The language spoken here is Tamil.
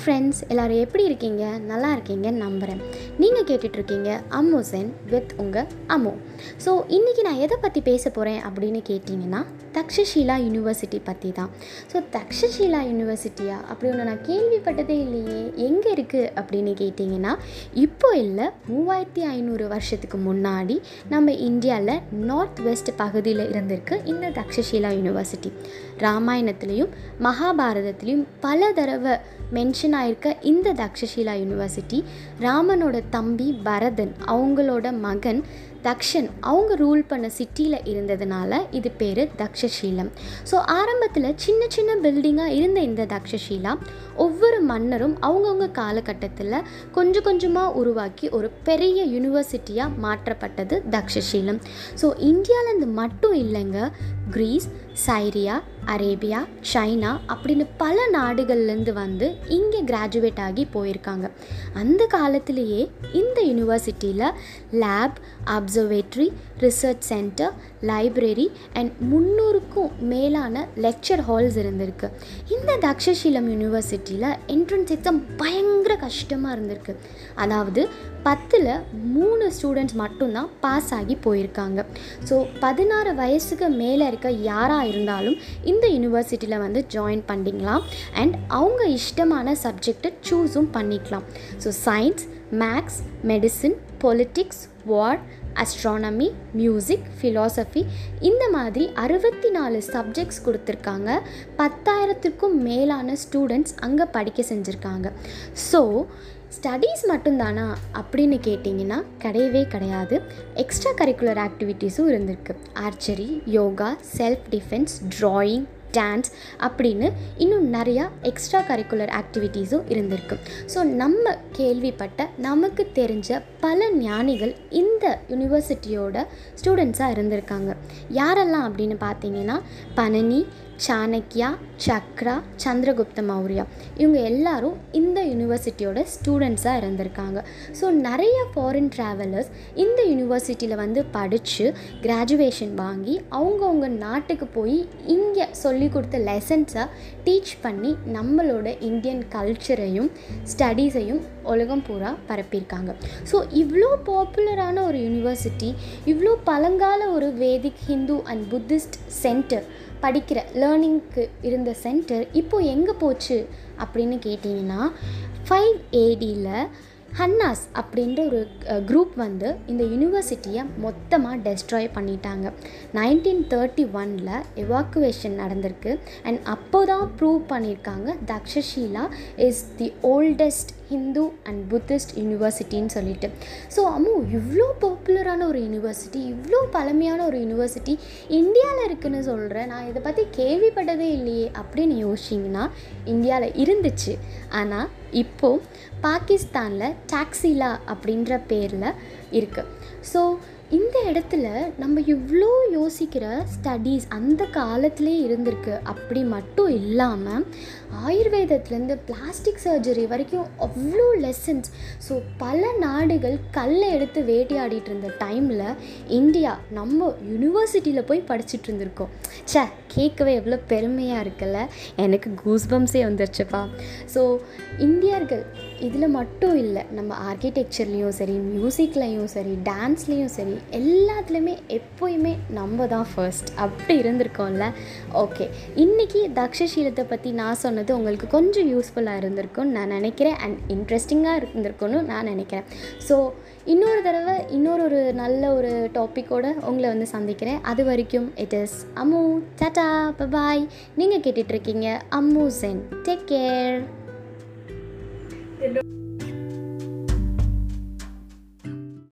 ஃப்ரெண்ட்ஸ் எல்லோரும் எப்படி இருக்கீங்க? நல்லா இருக்கீங்கன்னு நம்புகிறேன் நீங்கள் கேட்டுட்ருக்கீங்க அம்மோசன் வித் உங்கள் அம்மோ. ஸோ இன்றைக்கி நான் எதை பற்றி பேச போகிறேன் அப்படின்னு கேட்டிங்கன்னா தக்ஷஷீலா யூனிவர்சிட்டி பற்றி தான் ஸோ தக்ஷஷீலா யூனிவர்சிட்டியா அப்படி ஒன்று நான் கேள்விப்பட்டதே இல்லையே. எங்கே இருக்குது அப்படின்னு கேட்டிங்கன்னா இப்போ இல்லை மூவாயிரத்தி ஐநூறு வருஷத்துக்கு முன்னாடி நம்ம இந்தியாவில் நார்த் வெஸ்ட் பகுதியில் இருந்திருக்கு இந்த தக்ஷஷீலா யூனிவர்சிட்டி ராமாயணத்துலேயும் மகாபாரதத்துலேயும் பல தடவை மென்ஷன் ஆயிருக்க இந்த தக்ஷஷீலா யூனிவர்சிட்டி ராமனோட தம்பி பரதன் அவங்களோட மகன் தக்ஷன் அவங்க ரூல் பண்ண சிட்டியில் இருந்ததுனால இது பேர் தக்ஷஷீலம். ஸோ ஆரம்பத்தில் சின்ன சின்ன பில்டிங்காக இருந்த இந்த தக்ஷஷீலா ஒவ்வொரு மன்னரும் அவங்கவுங்க காலகட்டத்தில் கொஞ்சம் கொஞ்சமாக உருவாக்கி ஒரு பெரிய யூனிவர்சிட்டியாக மாற்றப்பட்டது தக்ஷஷீலம். ஸோ இந்தியாவிலேருந்து மட்டும் இல்லைங்க க்ரீஸ் சைரியா அரேபியா சைனா அப்படின்னு பல நாடுகள்லேருந்து வந்து இங்கே கிராஜுவேட் ஆகி போயிருக்காங்க. அந்த காலத்திலேயே இந்த யூனிவர்சிட்டியில் lab observatory research centre library and முந்நூறுக்கும் மேலான லெக்சர் ஹால்ஸ் இருந்திருக்கு. இந்த தக்ஷசீலம் யூனிவர்சிட்டியில் என்ட்ரன்ஸ் எக்ஸாம் பயங்கர கஷ்டமாக இருந்திருக்கு. அதாவது பத்தில் மூணு ஸ்டூடெண்ட்ஸ் மட்டும்தான் பாஸ் ஆகி போயிருக்காங்க. ஸோ பதினாறு வயசுக்கு மேலே இருக்க யாராக இருந்தாலும் இந்த யூனிவர்சிட்டியில் வந்து ஜாயின் பண்ணிக்கலாம். அண்ட் அவங்க இஷ்டமான சப்ஜெக்டை சூஸும் பண்ணிக்கலாம். So science maths medicine politics war astronomy music philosophy இந்த மாதிரி அறுபத்தி நாலு சப்ஜெக்ட்ஸ் கொடுத்துருக்காங்க. பத்தாயிரத்துக்கும் மேலான ஸ்டூடெண்ட்ஸ் அங்கே படிக்க செஞ்சுருக்காங்க. ஸோ ஸ்டடீஸ் மட்டும்தானா அப்படின்னு கேட்டிங்கன்னா கிடையவே கிடையாது. எக்ஸ்ட்ரா கரிக்குலர் ஆக்டிவிட்டீஸும் இருந்திருக்கு. Archery yoga self defence drawing dance அப்படின்னு இன்னும் நிறையா எக்ஸ்ட்ரா கரிக்குலர் ஆக்டிவிட்டீஸும் இருந்திருக்கு. ஸோ நம்ம கேள்விப்பட்ட நமக்கு தெரிஞ்ச பல ஞானிகள் இந்த யூனிவர்சிட்டியோட ஸ்டூடெண்ட்ஸாக இருந்திருக்காங்க. யாரெல்லாம் அப்படின்னு பார்த்தீங்கன்னா பனனி சாணக்கியா சக்ரா சந்திரகுப்த மௌரியா. இவங்க எல்லாரும் இந்த யூனிவர்சிட்டியோட ஸ்டூடெண்ட்ஸாக இருந்திருக்காங்க. ஸோ நிறைய ஃபாரின் ட்ராவலர்ஸ் இந்த யூனிவர்சிட்டியில் வந்து படித்து கிராஜுவேஷன் வாங்கி அவங்கவுங்க நாட்டுக்கு போய் இங்கே சொல்லி கொடுத்த லெசன்ஸை டீச் பண்ணி நம்மளோட இந்தியன் கல்ச்சரையும் ஸ்டடீஸையும் உலகம் பூரா பரப்பியிருக்காங்க. ஸோ இவ்வளோ பாப்புலரான ஒரு யூனிவர்சிட்டி இவ்வளோ பழங்கால ஒரு Vedic Hindu and Buddhist centre படிக்கிற லேர்னிங்க்கு இருந்த சென்டர் இப்போது எங்கே போச்சு அப்படின்னு கேட்டிங்கன்னா ஃபைவ் ஏடியில் ஹன்னாஸ் அப்படின்ற ஒரு குரூப் வந்து இந்த யூனிவர்சிட்டியை மொத்தமாக டெஸ்ட்ராய் பண்ணிட்டாங்க. நைன்டீன் தேர்ட்டி ஒனில் எவாக்குவேஷன் நடந்திருக்கு. அண்ட் அப்போ தான் ப்ரூவ் பண்ணியிருக்காங்க Takshashila is the oldest Hindu and Buddhist யூனிவர்சிட்டின்னு சொல்லிட்டு. ஸோ அம்மு இவ்வளோ பாப்புலரான ஒரு யூனிவர்சிட்டி இவ்வளோ பழமையான ஒரு யூனிவர்சிட்டி இந்தியாவில் இருக்குதுன்னு சொல்கிறேன் நான் இதை பற்றி கேள்விப்பட்டதே இல்லையே அப்படின்னு யோசிச்சிங்கன்னா இந்தியாவில் இருந்துச்சு. ஆனால் இப்போது பாகிஸ்தானில் டாக்ஸிலா அப்படின்ற பேரில் இருக்குது ஸோ இந்த இடத்துல நம்ம இவ்வளோ யோசிக்கிற ஸ்டடீஸ் அந்த காலத்திலே இருந்திருக்கு. அப்படி மட்டும் இல்லாமல் ஆயுர்வேதத்துலேருந்து பிளாஸ்டிக் சர்ஜரி வரைக்கும் அவ்வளோ லெசன்ஸ் ஸோ பல நாடுகள் கல்லை எடுத்து வேட்டையாடிட்டு இருந்த டைமில் இந்தியா நம்ம யூனிவர்சிட்டியில் போய் படிச்சுட்டு இருந்திருக்கோம். சே கேட்கவே எவ்வளோ பெருமையாக இருக்குல்ல? எனக்கு கூஸ்பம்ஸே வந்துருச்சுப்பா. ஸோ இந்தியர்கள் இதில் மட்டும் இல்லை நம்ம ஆர்கிடெக்சர்லேயும் சரி மியூசிக்லேயும் சரி டான்ஸ்லேயும் சரி எல்லாத்துலேயுமே எப்போயுமே நம்ம தான் ஃபர்ஸ்ட் அப்படி இருந்திருக்கோம்ல? ஓகே இன்றைக்கி தக்ஷசீலத்தை பற்றி நான் சொன்னது உங்களுக்கு கொஞ்சம் யூஸ்ஃபுல்லாக இருந்திருக்கும்னு நான் நினைக்கிறேன் அண்ட் இன்ட்ரெஸ்டிங்காக இருந்திருக்கும்னு நான் நினைக்கிறேன். ஸோ இன்னொரு தடவை இன்னொரு ஒரு நல்ல ஒரு டாப்பிக்கோட உங்களை வந்து சந்திக்கிறேன். அது வரைக்கும் it is Ammu tata bye bye நீங்கள் கேட்டுட்ருக்கீங்க Ammu Sen take care De